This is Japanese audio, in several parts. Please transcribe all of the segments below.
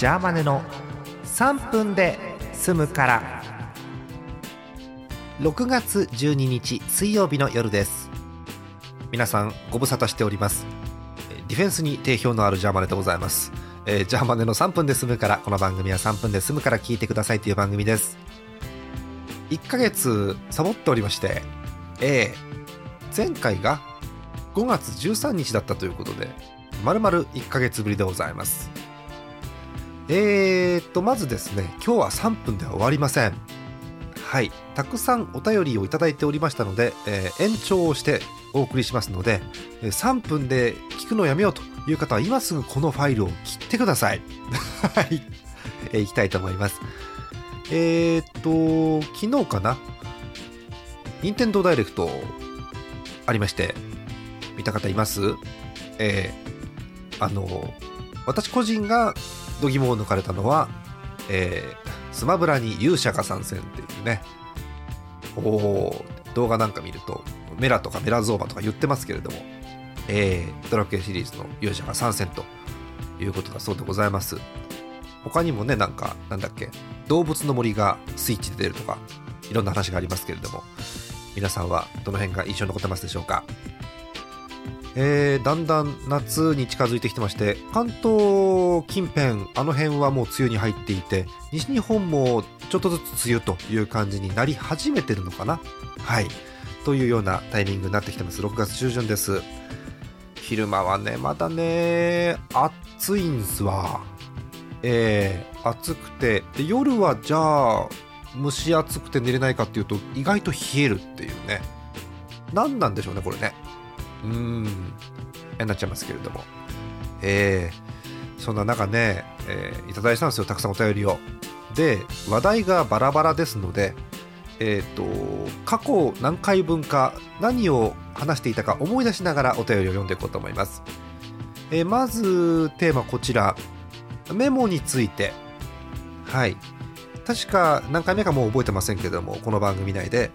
ジャーマネの3分で済むから。6月12日水曜日の夜です。皆さんご無沙汰しております。ディフェンスに定評のあるジャーマネでございます。えー、ジャーマネの3分で済むからこの番組は3分で済むから聞いてくださいという番組です。1ヶ月サボっておりましてえー、前回が5月13日だったということでまるまる1ヶ月ぶりでございます。えーとまずですね今日は3分では終わりませんはいたくさんお便りをいただいておりましたので、えー、延長をしてお送りしますので3分で聞くのをやめようという方は今すぐこのファイルを切ってください。はい。えー、いきたいと思います。えー、っと、昨日かな？任天堂ダイレクトありまして、見た方います？えー、あの、私個人が度肝を抜かれたのは、えー、スマブラに勇者が参戦っていうね、おお動画なんか見ると、メラとかメラゾーマとか言ってますけれども、えー、ドラクエシリーズの勇者が参戦ということだそうでございます。他にもね、なんか、なんだっけ、動物の森がスイッチで出るとか、いろんな話がありますけれども、皆さんはどの辺が印象に残ってますでしょうか？えー、だんだん夏に近づいてきてまして、関東近辺、あの辺はもう梅雨に入っていて、西日本もちょっとずつ梅雨という感じになり始めてるのかな？はい。というようなタイミングになってきてます。6月中旬です。昼間はね、まだね、暑いんすわ。えー、暑くて。で、夜はじゃあ、蒸し暑くて寝れないかっていうと、意外と冷えるっていうね。何なんでしょうね、これね。うん、なっちゃいますけれども。えー、そんな中ね、えー、いただいたんですよ、たくさんお便りを。で、話題がバラバラですので、えっ、ー、と、過去何回分か何を話していたか思い出しながらお便りを読んでいこうと思います。えー、まず、テーマこちら。メモについて。はい。確か何回目かもう覚えてませんけども、この番組内で、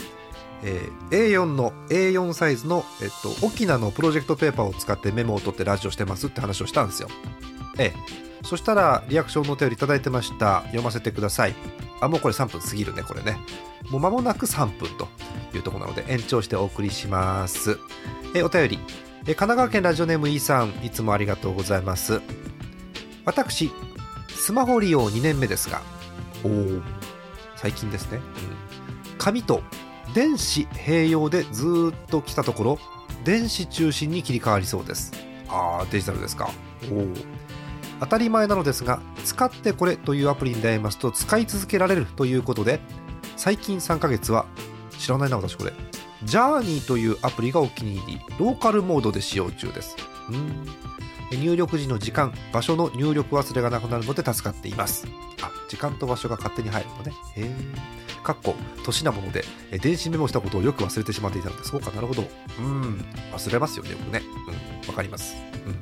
えー、A4 の A4 サイズの、えっと、沖縄のプロジェクトペーパーを使ってメモを取ってラジオしてますって話をしたんですよ。ええ。そしたらリアクションのお便りいただいてました。読ませてください。あ、もうこれ3分過ぎるね、これね。もう間もなく3分というとこなので延長してお送りします。えお便り、え神奈川県ラジオネーム E さん、いつもありがとうございます。私、スマホ利用2年目ですが、おお、最近ですね。うん、紙と電子併用でずっと来たところ、電子中心に切り替わりそうです。ああ、デジタルですか。おお。当たり前なのですが、使ってこれというアプリに出会いますと使い続けられるということで、最近3ヶ月は、知らないな私これ、ジャーニーというアプリがお気に入り、ローカルモードで使用中です。うん入力時の時間、場所の入力忘れがなくなるので助かっています。あ、時間と場所が勝手に入るのね。へえ。かっこ、年なもので、電子メモしたことをよく忘れてしまっていたので、そうかなるほど。うん、忘れますよね、よくね。うん、わかります。うん。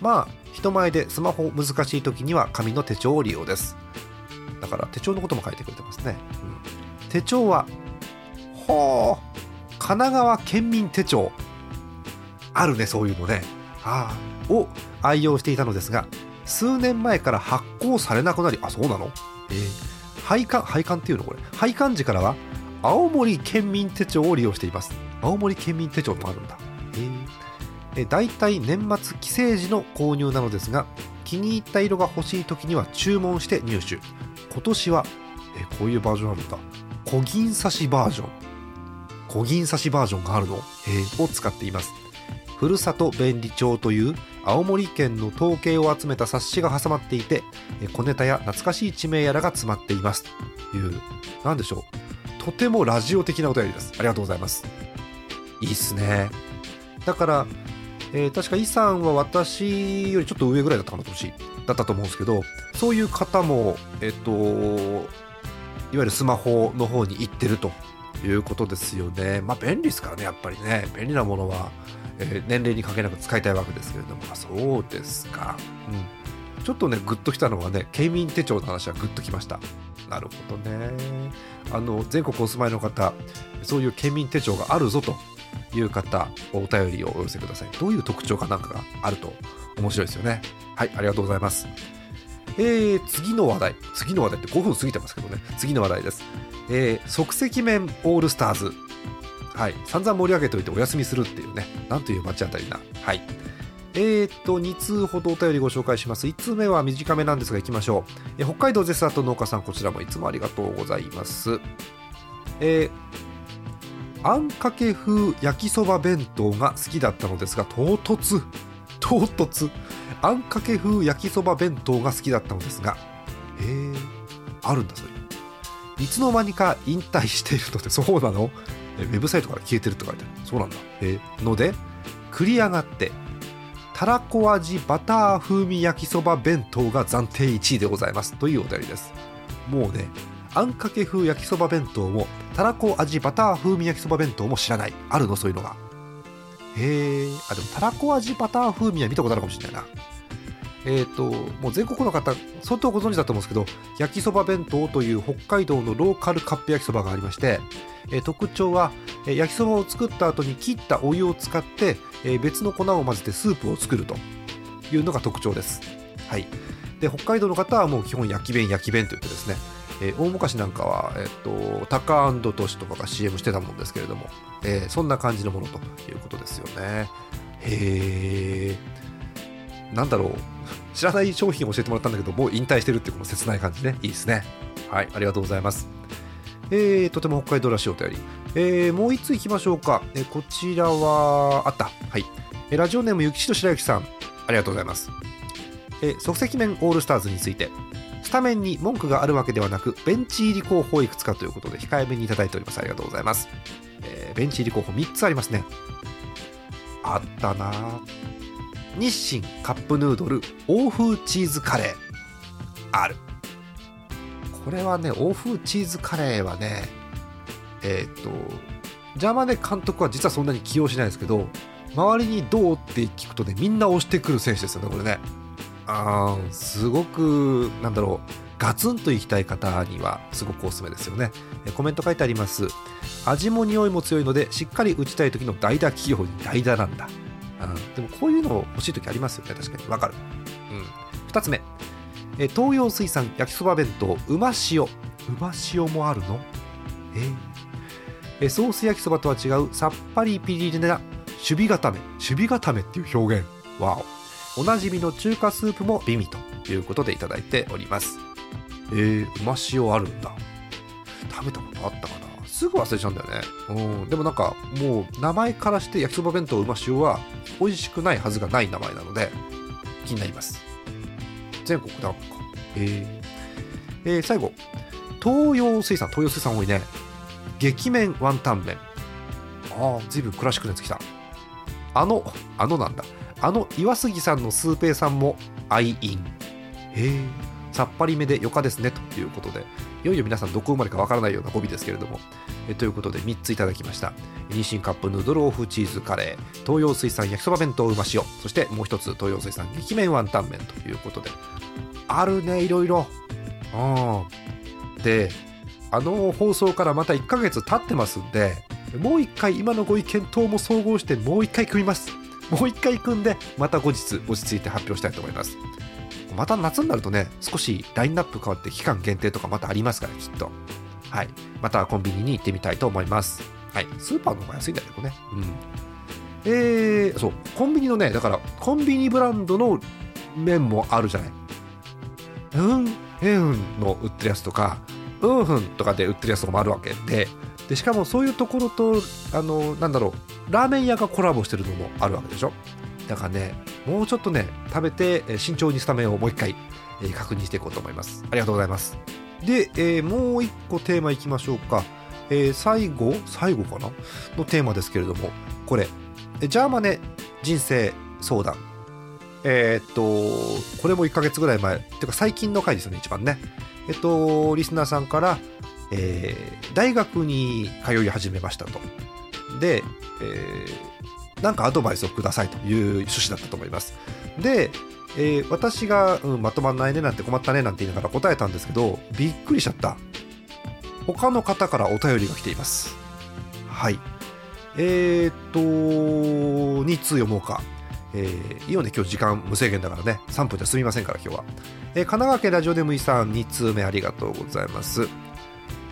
まあ、人前でスマホ難しい時には紙の手帳を利用です。だから手帳のことも書いてくれてますね。うん、手帳は、ほう、神奈川県民手帳。あるね、そういうのね。ああ、を愛用していたのですが、数年前から発行されなくなり、あ、そうなの？えー、配管、配管っていうの？これ。配管時からは、青森県民手帳を利用しています。青森県民手帳もあるんだ。えーえ大体年末帰省時の購入なのですが気に入った色が欲しい時には注文して入手。今年はえこういうバージョンあるんだ。小銀刺しバージョン。小銀刺しバージョンがあるの？えを使っています。ふるさと便利帳という青森県の統計を集めた冊子が挟まっていて小ネタや懐かしい地名やらが詰まっています。という何でしょう。とてもラジオ的なお便りです。ありがとうございます。いいっすね。だからえー、確かイさんは私よりちょっと上ぐらいだったかな年だったと思うんですけどそういう方もえっ、といわゆるスマホの方に行ってると。いうことですよね。まあ便利ですからねやっぱりね。便利なものは、えー、年齢に関係なく使いたいわけですけれども、そうですか。うん。ちょっとねグッときたのはね県民手帳の話はグッときました。なるほどね。あの全国お住まいの方そういう県民手帳があるぞという方、お便りをお寄せください。どういう特徴かなんかがあると面白いですよね。はい、ありがとうございます。えー、次の話題。次の話題って5分過ぎてますけどね。次の話題です。えー、即席麺オールスターズ。はい。散々盛り上げておいてお休みするっていうね。なんという街当たりなはい。えー、っと2通ほどお便りご紹介します。1通目は短めなんですがいきましょう、え、北海道ゼスアート農家さんこちらもいつもありがとうございます。えー、あんかけ風焼きそば弁当が好きだったのですが唐突。唐突。あんかけ風焼きそば弁当が好きだったのですがへえあるんだそれ。いつの間にか引退しているのでそうなの？ウェブサイトから消えてるって書いてある。そうなんだ。えので繰り上がってたらこ味バター風味焼きそば弁当が暫定1位でございます。というお便りです。もうねあんかけ風焼きそば弁当もたらこ味バター風味焼きそば弁当も知らない。あるのそういうのが。へえあでもたらこ味バター風味は見たことあるかもしれないな。え、ー、ともう全国の方相当ご存知だと思うんですけど焼きそば弁当という北海道のローカルカップ焼きそばがありまして、えー、特徴は、えー、焼きそばを作った後に切ったお湯を使って、え別の粉を混ぜてスープを作るというのが特徴です。はい、で北海道の方はもう基本焼き弁焼き弁といってですね、え大昔なんかは、えーと、タカトシとかが CM してたもんですけれども、えそんな感じのものということですよね。へえ。なんだろう。知らない商品を教えてもらったんだけどもう引退してるっていうこの切ない感じね。いいですね。はいありがとうございます。えー、とても北海道らしいお便り、えー、もう1ついきましょうか、え、こちらはあった。はい、え、ラジオネームゆきしと白雪さん。ありがとうございます、え、即席麺オールスターズについて。スタメンに文句があるわけではなくベンチ入り候補いくつかということで控えめにいただいております。ありがとうございます、えー、ベンチ入り候補3つありますね。あったな日清カップヌードル欧風チーズカレー。ある。これはね欧風チーズカレーはねえっ、とジャーマネ監督は実はそんなに起用しないですけど周りにどうって聞くとねみんな押してくる選手ですよねこれね。あすごくなんだろうガツンといきたい方にはすごくおすすめですよね。コメント書いてあります。味も匂いも強いのでしっかり打ちたい時の代打起用に代打なんだ。でもこういうの欲しい時ありますよね確かに。わかる、うん、2つ目。え東洋水産焼きそば弁当。うま塩。うま塩もあるの？えー、えソース焼きそばとは違うさっぱりピリリな守備固め。守備固めっていう表現。わお。おなじみの中華スープも美味ということでいただいております。えー、うま塩あるんだ。食べたことあったかな？すぐ忘れちゃうんだよね。うん。でもなんか、もう、名前からして焼きそば弁当うま塩は、美味しくないはずがない名前なので、気になります。全国であるのか。えー、えー、最後。東洋水産、東洋水産多いね。激麺ワンタン麺。ああ、ずいぶんクラシックなやつ来た。あの、あのなんだ。あの岩杉さんのスーペイさんも愛飲。へえ、さっぱりめでよかですね。ということで、いよいよ皆さんどこ生まれかわからないような語尾ですけれども、えということで3ついただきました。日清カップヌードルオフチーズカレー東洋水産焼きそば弁当うま塩そしてもう一つ東洋水産激麺ワンタン麺ということであるねいろいろ。であの放送からまた1ヶ月経ってますんでもう一回今のご意見等も総合してもう一回組みます。もう一回組んでまた後日落ち着いて発表したいと思います。また夏になるとね少しラインナップ変わって期間限定とかまたありますからきっと。はい。またコンビニに行ってみたいと思います。はい。スーパーの方が安いんだけどね。うん。えー、そう。コンビニのねだからコンビニブランドの麺もあるじゃない。うんえんの売ってるやつとかうんふんとかで売ってるやつとかもあるわけ。ででしかもそういうところとあのなんだろうラーメン屋がコラボしてるのもあるわけでしょ。だからねもうちょっとね食べて慎重にスタメンをもう一回、え、確認していこうと思います。ありがとうございます。で、えー、もう一個テーマいきましょうか、えー、最後？最後かな？のテーマですけれども。これジャーマネ人生相談。えー、っとこれも1ヶ月ぐらい前。っていうか最近の回ですよね一番ね。えっとリスナーさんから、えー、大学に通い始めましたと。で、えー、なんかアドバイスをくださいという趣旨だったと思います。で、えー、私が、うん、まとまんないねなんて困ったねなんて言いながら答えたんですけどびっくりしちゃった。他の方からお便りが来ています。はい。えー、っと2通読もうか。えー、いいよね今日時間無制限だからね。3分じゃ済みませんから今日は、えー、神奈川県ラジオネームいさん2通目ありがとうございます。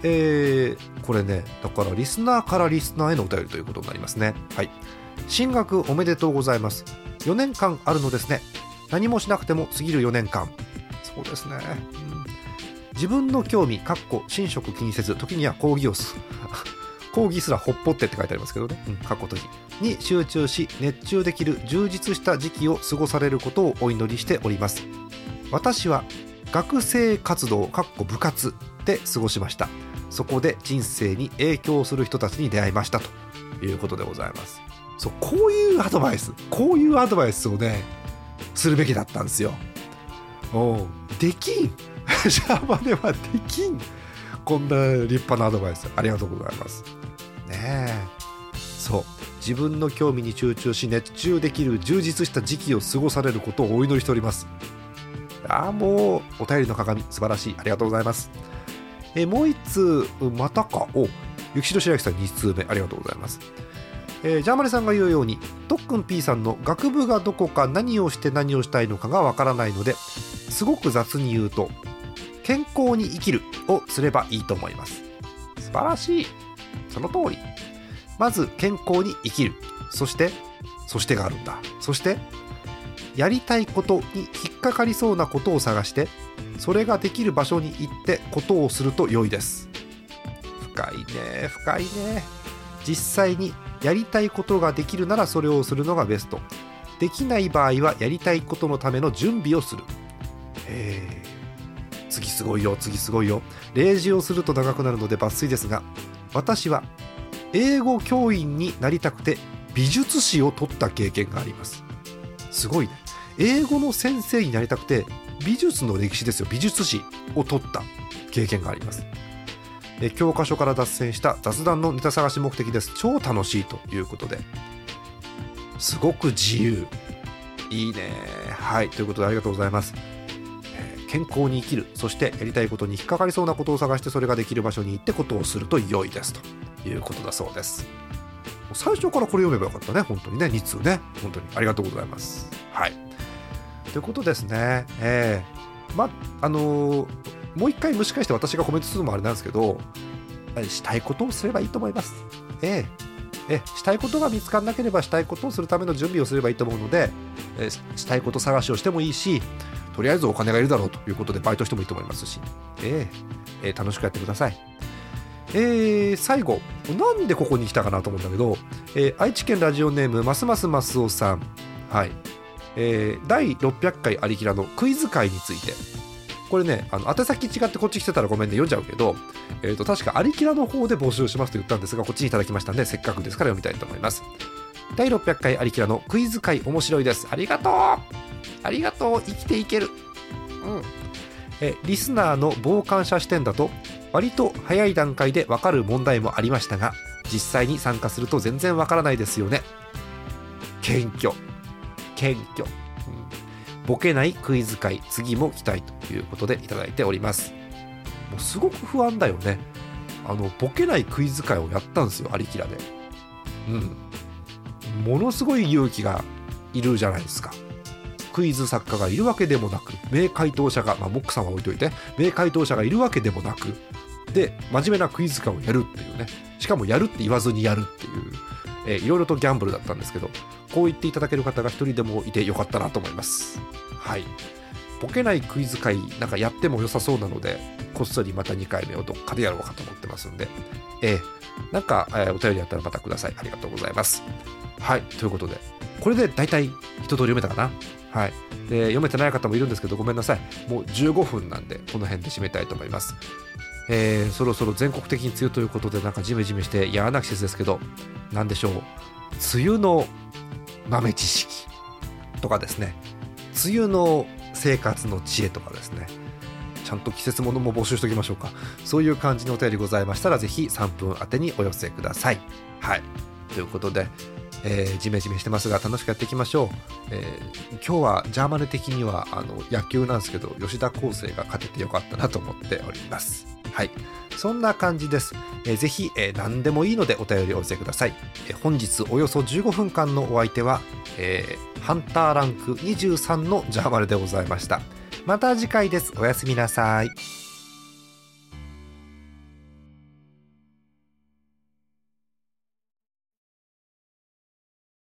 えー、これねだからリスナーからリスナーへのお便りということになりますね。はい。進学おめでとうございます。4年間あるのですね。何もしなくても過ぎる4年間そうですね、うん自分の興味、かっこ、寝食気にせず、時には講義をす。講義すらほっぽってって書いてありますけどね、うん、かっこ閉じ。に集中し、熱中できる充実した時期を過ごされることをお祈りしております。私は、学生活動、かっこ部活で過ごしました。そこで人生に影響する人たちに出会いましたということでございます。そう、こういうアドバイス、こういうアドバイスをね、するべきだったんですよ。おできん。ジャーマネはできん。こんな立派なアドバイス。ありがとうございます。ねえ。そう。自分の興味に集中し熱中できる充実した時期を過ごされることをお祈りしております。ああもうお便りの鏡素晴らしい。ありがとうございます。えもう1通またか。お雪城白木さん2通目。ありがとうございます。えー、ジャーマネさんが言うようにとっくん P さんの学部がどこか何をして何をしたいのかがわからないのですごく雑に言うと健康に生きるをすればいいと思います。素晴らしい。その通り。まず健康に生きる。そしてそしてがあるんだ。そしてやりたいことに引っかかりそうなことを探してそれができる場所に行ってことをすると良いです。深いね深いね。実際にやりたいことができるならそれをするのがベスト。できない場合はやりたいことのための準備をする。へえ次すごいよ次すごいよ。例示をすると長くなるので抜粋ですが私は英語教員になりたくて美術史を取った経験があります。すごいね。英語の先生になりたくて美術の歴史ですよ。美術史を取った経験があります。え教科書から脱線した雑談のネタ探し目的です。超楽しいということで。すごく自由。いいね。はい。ということでありがとうございます。健康に生きる。そしてやりたいことに引っかかりそうなことを探してそれができる場所に行ってことをすると良いです。ということだそうです。最初からこれ読めばよかったね。本当にね。2通ね。本当に。ありがとうございます。はい。ということですね。えー、まあのー、もう一回蒸し返して私がコメントするのもあれなんですけどしたいことをすればいいと思います。ええ。えしたいことが見つからなければしたいことをするための準備をすればいいと思うので、えしたいこと探しをしてもいいしとりあえずお金がいるだろうということでバイトしてもいいと思いますし、えー、えー、楽しくやってください。えー、最後、なんでここに来たかなと思うんだけど、えー、愛知県ラジオネームますますますおさん、はい。えー、第600回ありきらのクイズ会について、これね、あの宛先違ってこっち来てたらごめんね、読んじゃうけど、えーと、確かありきらの方で募集しますと言ったんですが、こっちにいただきましたんで、せっかくですから読みたいと思います。第600回ありきらのクイズ会面白いです。ありがとう。ありがとう。生きていける。うん。えリスナーの傍観者視点だと割と早い段階でわかる問題もありましたが実際に参加すると全然わからないですよね。謙虚。謙虚、ボケないクイズ会。次も期待ということでいただいております。もうすごく不安だよね。あのボケないクイズ会をやったんですよありきらで。うん。ものすごい勇気がいるじゃないですか。クイズ作家がいるわけでもなく名回答者が、まあ、モックさんは置いといて名回答者がいるわけでもなくで真面目なクイズ会をやるっていうね。しかもやるって言わずにやるっていう、えー、いろいろとギャンブルだったんですけどこう言っていただける方が一人でもいてよかったなと思います。はい。ボケないクイズ会なんかやっても良さそうなのでこっそりまた2回目をどっかでやろうかと思ってますんで。えー、なんか、えー、お便りあったらまたください。ありがとうございます。はい。ということでこれで大体一通り読めたかな。はい、で読めてない方もいるんですけどごめんなさい。もう15分なんでこの辺で締めたいと思います、えー、そろそろ全国的に梅雨ということでなんかジメジメして嫌な季節ですけど何でしょう。梅雨の豆知識とかですね。梅雨の生活の知恵とかですね。ちゃんと季節もも募集しておきましょうか。そういう感じのお便りございましたらぜひ3分宛てにお寄せください。はい。ということでえー、ジメジメしてますが楽しくやっていきましょう、えー、今日はジャーマネ的にはあの野球なんですけど吉田康生が勝ててよかったなと思っております。はい。そんな感じです。えーぜひ、えー何でもいいのでお便りお寄せください。えー本日およそ15分間のお相手は、えーハンターランク23のジャーマルでございました。また次回です。おやすみなさい。